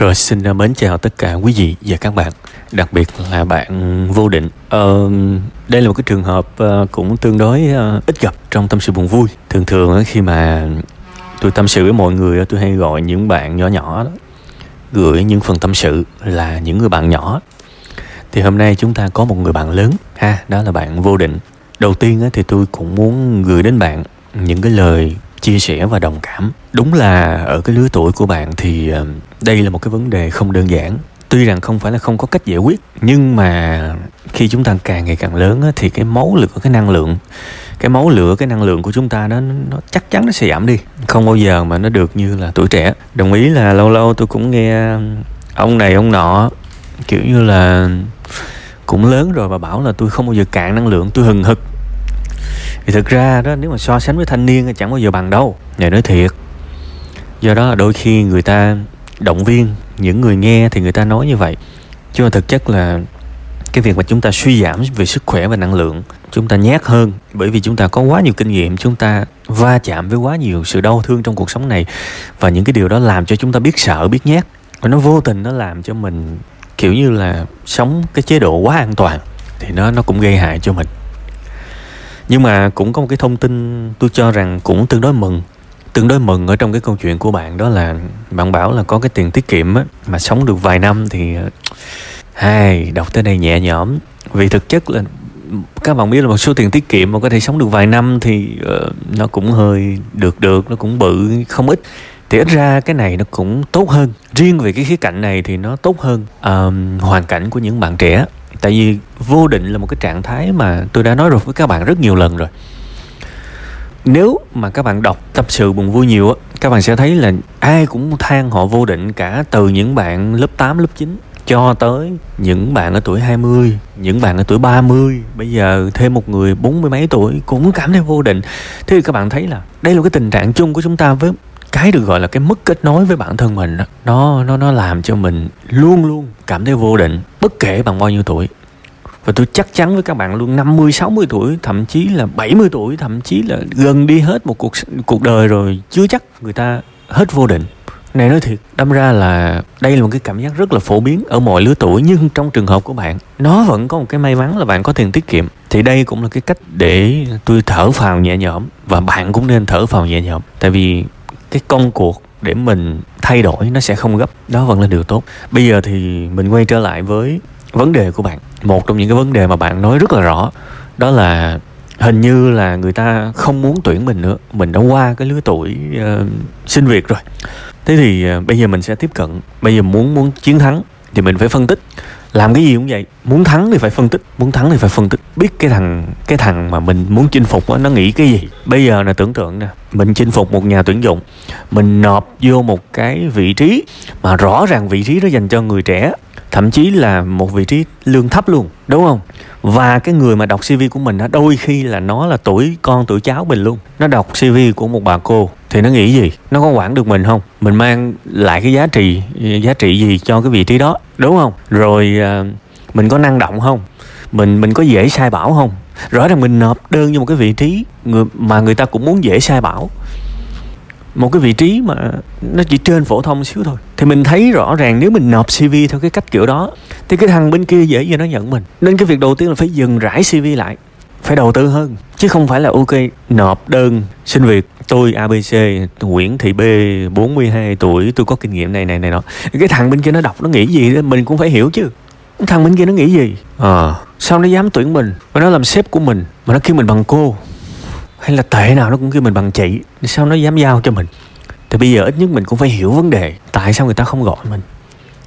Rồi xin ờ, mến chào tất cả quý vị và các bạn Đặc biệt là bạn vô định. Ờ, Đây là một cái trường hợp uh, cũng tương đối uh, ít gặp trong tâm sự buồn vui. Thường thường uh, khi mà tôi tâm sự với mọi người tôi hay gọi những bạn nhỏ nhỏ đó Gửi những phần tâm sự là những người bạn nhỏ. Thì hôm nay chúng ta có một người bạn lớn ha Đó là bạn vô định. Đầu tiên thì tôi cũng muốn gửi đến bạn những cái lời chia sẻ và đồng cảm. Đúng là ở cái lứa tuổi của bạn thì đây là một cái vấn đề không đơn giản. Tuy rằng không phải là không có cách giải quyết, nhưng mà khi chúng ta càng ngày càng lớn thì cái máu lửa, cái năng lượng, cái máu lửa, cái năng lượng của chúng ta nó nó chắc chắn nó sẽ giảm đi. Không bao giờ mà nó được như là tuổi trẻ. Đồng ý là lâu lâu tôi cũng nghe um, ông này, ông nọ, kiểu như là cũng lớn rồi và bảo là tôi không bao giờ cạn năng lượng, tôi hừng hực. Thì thực ra đó, nếu mà so sánh với thanh niên thì chẳng bao giờ bằng đâu. Nhà nói thiệt. Do đó là đôi khi người ta động viên những người nghe thì người ta nói như vậy. Chứ mà thực chất là cái việc mà chúng ta suy giảm về sức khỏe và năng lượng, chúng ta nhát hơn bởi vì chúng ta có quá nhiều kinh nghiệm, chúng ta va chạm với quá nhiều sự đau thương trong cuộc sống này. Và những cái điều đó làm cho chúng ta biết sợ, biết nhát. Và nó vô tình nó làm cho mình, kiểu như là, sống cái chế độ quá an toàn thì nó nó cũng gây hại cho mình. Nhưng mà cũng có một cái thông tin tôi cho rằng cũng tương đối mừng tương đối mừng ở trong cái câu chuyện của bạn đó là bạn bảo là có cái tiền tiết kiệm á mà sống được vài năm thì hai đọc tới đây nhẹ nhõm. Vì thực chất là các bạn biết là một số tiền tiết kiệm mà có thể sống được vài năm thì uh, nó cũng hơi được được nó cũng bự không ít. Thì ít ra cái này nó cũng tốt hơn. Riêng về cái khía cạnh này thì nó tốt hơn uh, hoàn cảnh của những bạn trẻ. Tại vì vô định là một cái trạng thái mà tôi đã nói rồi với các bạn rất nhiều lần rồi nếu mà các bạn đọc tâm sự buồn vui nhiều á các bạn sẽ thấy là ai cũng than họ vô định cả từ những bạn lớp 8, lớp 9 cho tới những bạn ở tuổi 20, những bạn ở tuổi 30, bây giờ thêm một người bốn mươi mấy tuổi cũng cảm thấy vô định. Thế thì các bạn thấy là đây là cái tình trạng chung của chúng ta với cái được gọi là cái mất kết nối với bản thân mình đó nó nó nó làm cho mình luôn luôn cảm thấy vô định bất kể bằng bao nhiêu tuổi và tôi chắc chắn với các bạn luôn 50, 60 tuổi, thậm chí là 70 tuổi, thậm chí là gần đi hết một cuộc cuộc đời rồi chưa chắc người ta hết vô định. Này nói thiệt, đâm ra là đây là một cái cảm giác rất là phổ biến ở mọi lứa tuổi nhưng trong trường hợp của bạn, nó vẫn có một cái may mắn là bạn có tiền tiết kiệm. Thì đây cũng là cái cách để tôi thở phào nhẹ nhõm và bạn cũng nên thở phào nhẹ nhõm. Tại vì cái công cuộc để mình thay đổi nó sẽ không gấp đó vẫn là điều tốt bây giờ thì mình quay trở lại với vấn đề của bạn. Một trong những cái vấn đề mà bạn nói rất là rõ đó là hình như là người ta không muốn tuyển mình nữa. Mình đã qua cái lứa tuổi uh, xin việc rồi. Thế thì uh, bây giờ mình sẽ tiếp cận. Bây giờ muốn muốn chiến thắng thì mình phải phân tích. Làm cái gì cũng vậy muốn thắng thì phải phân tích muốn thắng thì phải phân tích. Biết cái thằng cái thằng mà mình muốn chinh phục đó, nó nghĩ cái gì? Bây giờ là tưởng tượng nè mình chinh phục một nhà tuyển dụng mình nộp vô một cái vị trí mà rõ ràng vị trí đó dành cho người trẻ thậm chí là một vị trí lương thấp luôn, đúng không? Và cái người mà đọc cv của mình á, đôi khi là nó là tuổi con, tuổi cháu mình luôn. Nó đọc cv của một bà cô thì nó nghĩ gì? Nó có quản được mình không? Mình mang lại cái giá trị giá trị gì cho cái vị trí đó, đúng không? Rồi ờ, mình có năng động không? Mình mình có dễ sai bảo không? Rõ ràng mình nộp đơn cho một cái vị trí người, mà người ta cũng muốn dễ sai bảo một cái vị trí mà nó chỉ trên phổ thông xíu thôi. Thì mình thấy rõ ràng nếu mình nộp cv theo cái cách kiểu đó thì cái thằng bên kia dễ gì nó nhận mình. Nên cái việc đầu tiên là phải dừng rải cv lại phải đầu tư hơn. Chứ không phải là ok nộp đơn xin việc tôi ABC Nguyễn Thị B 42 tuổi tôi có kinh nghiệm này này này nọ. Cái thằng bên kia nó đọc nó nghĩ gì mình cũng phải hiểu chứ. Thằng bên kia nó nghĩ gì? À, sao nó dám tuyển mình? Và nó làm sếp của mình mà nó kêu mình bằng cô hay là tệ nào nó cũng kêu mình bằng chị. Sao nó dám giao cho mình? Thì bây giờ ít nhất mình cũng phải hiểu vấn đề. Tại sao người ta không gọi mình?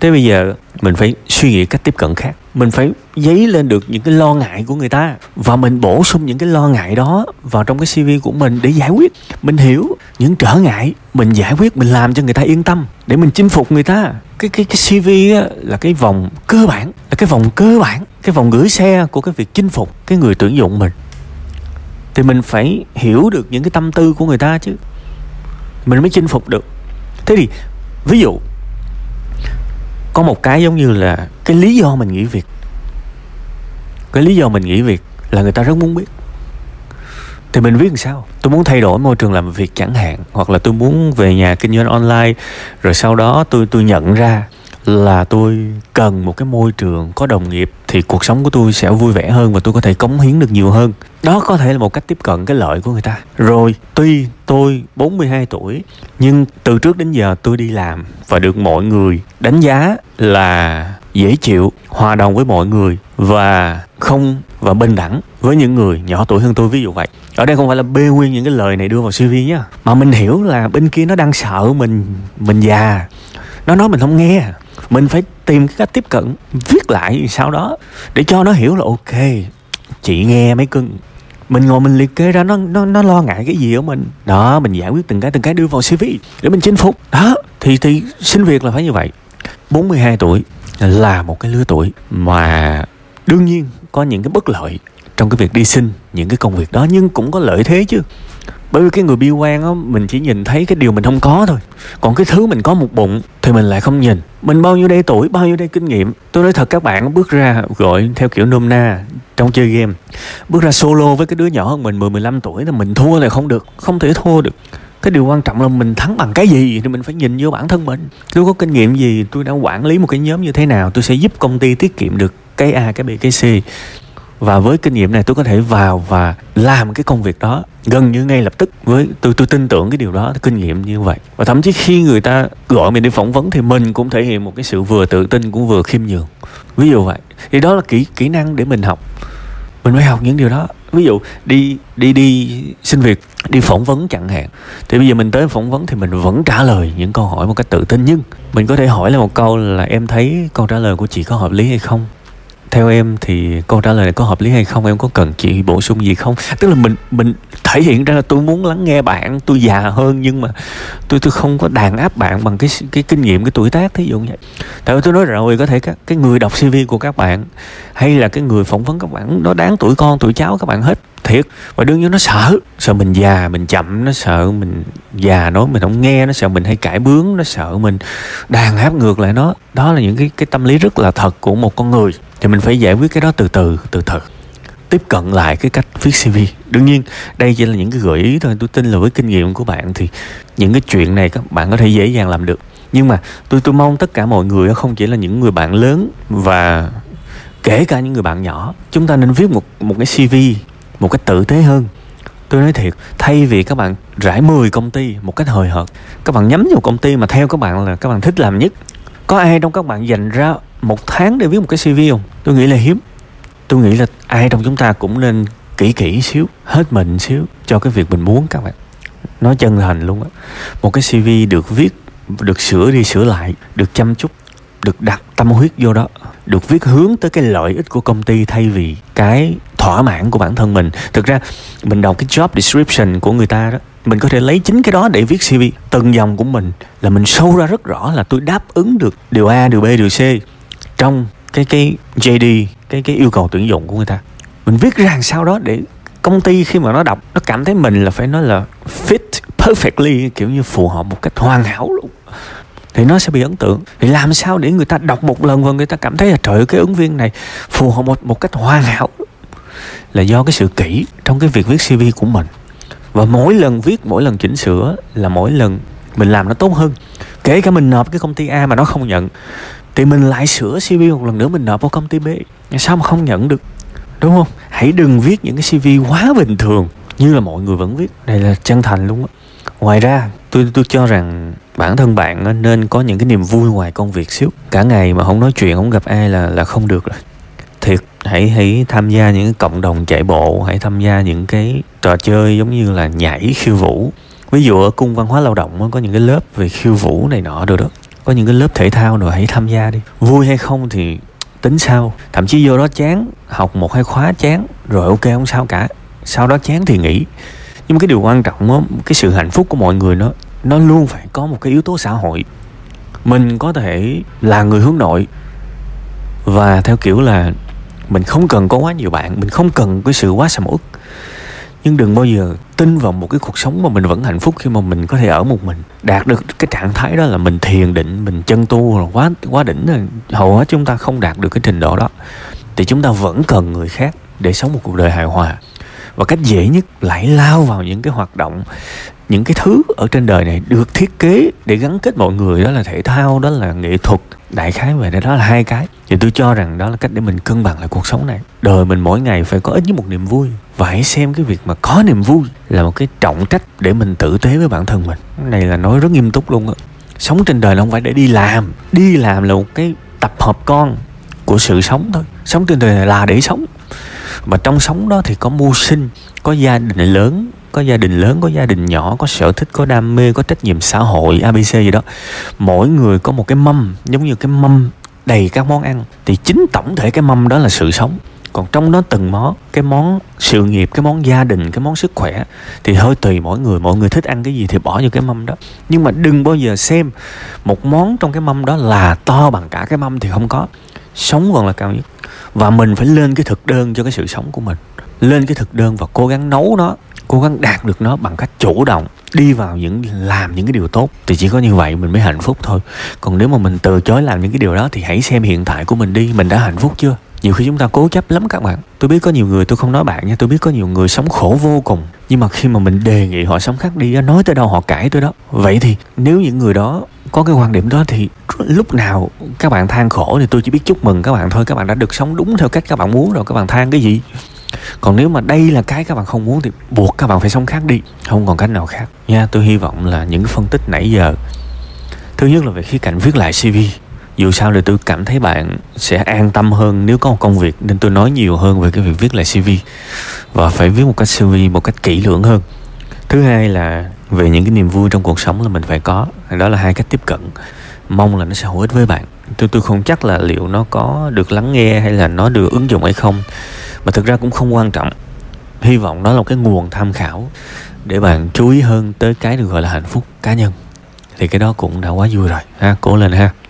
Thế bây giờ mình phải suy nghĩ cách tiếp cận khác. Mình phải dấy lên được những cái lo ngại của người ta. Và mình bổ sung những cái lo ngại đó vào trong cái cv của mình để giải quyết. Mình hiểu những trở ngại mình giải quyết mình làm cho người ta yên tâm để mình chinh phục người ta. Cái cái cái cv á, là cái vòng cơ bản là cái vòng cơ bản cái vòng gửi xe của cái việc chinh phục cái người tuyển dụng mình thì mình phải hiểu được những cái tâm tư của người ta chứ. Mình mới chinh phục được. Thế thì, ví dụ, có một cái giống như là cái lý do mình nghỉ việc. Cái lý do mình nghỉ việc là người ta rất muốn biết. Thì mình viết làm sao? Tôi muốn thay đổi môi trường làm việc chẳng hạn, hoặc là tôi muốn về nhà kinh doanh online, rồi sau đó tôi tôi nhận ra là tôi cần một cái môi trường có đồng nghiệp, thì cuộc sống của tôi sẽ vui vẻ hơn và tôi có thể cống hiến được nhiều hơn đó có thể là một cách tiếp cận cái lợi của người ta. Rồi, tuy tôi 42 tuổi, nhưng từ trước đến giờ tôi đi làm và được mọi người đánh giá là dễ chịu, hòa đồng với mọi người và không và bình đẳng với những người nhỏ tuổi hơn tôi. Ví dụ vậy. Ở đây không phải là bê nguyên những cái lời này đưa vào cv nhá. Mà mình hiểu là bên kia nó đang sợ mình mình già. Nó nói mình không nghe. Mình phải tìm cái cách tiếp cận, viết lại sau đó để cho nó hiểu là ok, chị nghe mấy cưng mình ngồi mình liệt kê ra, nó nó nó lo ngại cái gì ở mình. Đó, mình giải quyết từng cái từng cái đưa vào cv để mình chinh phục. Đó, thì thì xin việc là phải như vậy. 42 tuổi là một cái lứa tuổi mà đương nhiên có những cái bất lợi trong cái việc đi xin những cái công việc đó, nhưng cũng có lợi thế chứ bởi vì cái người bi quan á, mình chỉ nhìn thấy cái điều mình không có thôi. Còn cái thứ mình có một bụng thì mình lại không nhìn. Mình bao nhiêu đây tuổi, bao nhiêu đây kinh nghiệm. Tôi nói thật các bạn, bước ra gọi theo kiểu nôm na trong chơi game. Bước ra solo với cái đứa nhỏ hơn mình 10 15 tuổi là mình thua là không được, không thể thua được. Cái điều quan trọng là mình thắng bằng cái gì thì mình phải nhìn vô bản thân mình. Tôi có kinh nghiệm gì, tôi đã quản lý một cái nhóm như thế nào, tôi sẽ giúp công ty tiết kiệm được cái a, cái b, cái c và với kinh nghiệm này tôi có thể vào và làm cái công việc đó gần như ngay lập tức với tôi tôi tin tưởng cái điều đó kinh nghiệm như vậy. Và thậm chí khi người ta gọi mình đi phỏng vấn thì mình cũng thể hiện một cái sự vừa tự tin cũng vừa khiêm nhường. Ví dụ vậy, thì đó là kỹ kỹ năng để mình học. Mình phải học những điều đó. Ví dụ đi đi đi xin việc, đi phỏng vấn chẳng hạn. Thì bây giờ mình tới phỏng vấn thì mình vẫn trả lời những câu hỏi một cách tự tin. Nhưng mình có thể hỏi là một câu là em thấy câu trả lời của chị có hợp lý hay không? Theo em thì câu trả lời này có hợp lý hay không? Em có cần chị bổ sung gì không? Tức là mình mình thể hiện ra là tôi muốn lắng nghe bạn, tôi già hơn nhưng mà tôi tôi không có đàn áp bạn bằng cái cái kinh nghiệm, cái tuổi tác thí dụ như vậy. Tại vì tôi nói rồi, có thể các, cái người đọc cv của các bạn hay là cái người phỏng vấn các bạn, nó đáng tuổi con, tuổi cháu các bạn hết thiệt. Và đương nhiên nó sợ sợ mình già, mình chậm, nó sợ mình già nói mình không nghe, nó sợ mình hay cãi bướng, nó sợ mình đàn áp ngược lại nó. Đó là những cái cái tâm lý rất là thật của một con người. Thì mình phải giải quyết cái đó từ từ từ từ tiếp cận lại cái cách viết CV đương nhiên, đây chỉ là những cái gợi ý thôi. Tôi tin là với kinh nghiệm của bạn thì những cái chuyện này các bạn có thể dễ dàng làm được. Nhưng mà tôi tôi mong tất cả mọi người không chỉ là những người bạn lớn và kể cả những người bạn nhỏ, chúng ta nên viết một một cái CV một cách tử tế hơn. Tôi nói thiệt, thay vì các bạn rải 10 công ty một cách hời hợt, các bạn nhắm vào công ty mà theo các bạn là các bạn thích làm nhất. Có ai trong các bạn dành ra một tháng để viết một cái cv không? Tôi nghĩ là hiếm. Tôi nghĩ là ai trong chúng ta cũng nên kỹ kỹ xíu, hết mình xíu cho cái việc mình muốn các bạn. Nói chân thành luôn á, một cái cv được viết, được sửa đi sửa lại, được chăm chút, được đặt tâm huyết vô đó, được viết hướng tới cái lợi ích của công ty thay vì cái thỏa mãn của bản thân mình. Thực ra mình đọc cái job description của người ta đó mình có thể lấy chính cái đó để viết cv từng dòng của mình là mình sâu ra rất rõ là tôi đáp ứng được điều a điều b điều c trong cái cái jd cái cái yêu cầu tuyển dụng của người ta. Mình viết ra sao đó để công ty khi mà nó đọc nó cảm thấy mình là phải nói là fit perfectly kiểu như phù hợp một cách hoàn hảo luôn thì nó sẽ bị ấn tượng. Thì làm sao để người ta đọc một lần và người ta cảm thấy là trời ơi cái ứng viên này phù hợp một, một cách hoàn hảo? Là do cái sự kỹ trong cái việc viết cv của mình. Và mỗi lần viết, mỗi lần chỉnh sửa là mỗi lần mình làm nó tốt hơn. Kể cả mình nộp cái công ty A mà nó không nhận, thì mình lại sửa CV một lần nữa, mình nộp vào công ty B. Sao mà không nhận được? Đúng không? Hãy đừng viết những cái CV quá bình thường như là mọi người vẫn viết. Đây là chân thành luôn á. Ngoài ra, tôi tôi cho rằng bản thân bạn nên có những cái niềm vui ngoài công việc xíu. Cả ngày mà không nói chuyện, không gặp ai là là không được rồi thiệt hãy hãy tham gia những cộng đồng chạy bộ hãy tham gia những cái trò chơi giống như là nhảy khiêu vũ. Ví dụ ở cung văn hóa lao động có những cái lớp về khiêu vũ này nọ rồi đó. Có những cái lớp thể thao rồi hãy tham gia đi. Vui hay không thì tính sau. Thậm chí vô đó chán học một hai khóa chán rồi ok không sao cả. Sau đó chán thì nghỉ. Nhưng mà cái điều quan trọng đó, cái sự hạnh phúc của mọi người nó nó luôn phải có một cái yếu tố xã hội. Mình có thể là người hướng nội và theo kiểu là mình không cần có quá nhiều bạn, mình không cần cái sự quá sầm uất. Nhưng đừng bao giờ tin vào một cái cuộc sống mà mình vẫn hạnh phúc khi mà mình có thể ở một mình. Đạt được cái trạng thái đó là mình thiền định, mình chân tu là quá quá đỉnh rồi hầu hết chúng ta không đạt được cái trình độ đó. Thì chúng ta vẫn cần người khác để sống một cuộc đời hài hòa. Và cách dễ nhất lại lao vào những cái hoạt động những cái thứ ở trên đời này được thiết kế để gắn kết mọi người, đó là thể thao, đó là nghệ thuật. Đại khái về đó là hai cái. Thì tôi cho rằng đó là cách để mình cân bằng lại cuộc sống này. Đời mình mỗi ngày phải có ít nhất một niềm vui. Và hãy xem cái việc mà có niềm vui là một cái trọng trách để mình tử tế với bản thân mình. Cái này là nói rất nghiêm túc luôn á. Sống trên đời là không phải để đi làm. Đi làm là một cái tập hợp con của sự sống thôi. Sống trên đời này là để sống. Mà trong sống đó thì có mưu sinh, có gia đình lớn có gia đình lớn, có gia đình nhỏ, có sở thích, có đam mê, có trách nhiệm xã hội abc gì đó. Mỗi người có một cái mâm, giống như cái mâm đầy các món ăn. Thì chính tổng thể cái mâm đó là sự sống. Còn trong đó từng món, cái món sự nghiệp, cái món gia đình, cái món sức khỏe, thì hơi tùy mỗi người. Mọi người thích ăn cái gì thì bỏ vô cái mâm đó. Nhưng mà đừng bao giờ xem một món trong cái mâm đó là to bằng cả cái mâm thì không có. Sống còn là cao nhất. Và mình phải lên cái thực đơn cho cái sự sống của mình lên cái thực đơn và cố gắng nấu nó, cố gắng đạt được nó bằng cách chủ động đi vào những, làm những cái điều tốt. Thì chỉ có như vậy mình mới hạnh phúc thôi. Còn nếu mà mình từ chối làm những cái điều đó thì hãy xem hiện tại của mình đi, mình đã hạnh phúc chưa? Nhiều khi chúng ta cố chấp lắm các bạn. Tôi biết có nhiều người, tôi không nói bạn nha, tôi biết có nhiều người sống khổ vô cùng. Nhưng mà khi mà mình đề nghị họ sống khác đi nói tới đâu họ cãi tới đó. Vậy thì nếu những người đó có cái quan điểm đó thì lúc nào các bạn than khổ thì tôi chỉ biết chúc mừng các bạn thôi. Các bạn đã được sống đúng theo cách các bạn muốn rồi, các bạn than cái gì? Còn nếu mà đây là cái các bạn không muốn thì buộc các bạn phải sống khác đi, không còn cách nào khác. Nha, tôi hy vọng là những phân tích nãy giờ. Thứ nhất là về khía cạnh viết lại cv dù sao thì tôi cảm thấy bạn sẽ an tâm hơn nếu có một công việc, nên tôi nói nhiều hơn về cái việc viết lại cv và phải viết một cách cv một cách kỹ lưỡng hơn. Thứ hai là về những cái niềm vui trong cuộc sống là mình phải có, đó là hai cách tiếp cận. Mong là nó sẽ hữu ích với bạn. Tôi tôi không chắc là liệu nó có được lắng nghe hay là nó được ứng dụng hay không mà thực ra cũng không quan trọng. Hy vọng đó là một cái nguồn tham khảo để bạn chú ý hơn tới cái được gọi là hạnh phúc cá nhân. Thì cái đó cũng đã quá vui rồi, ha, cố lên ha.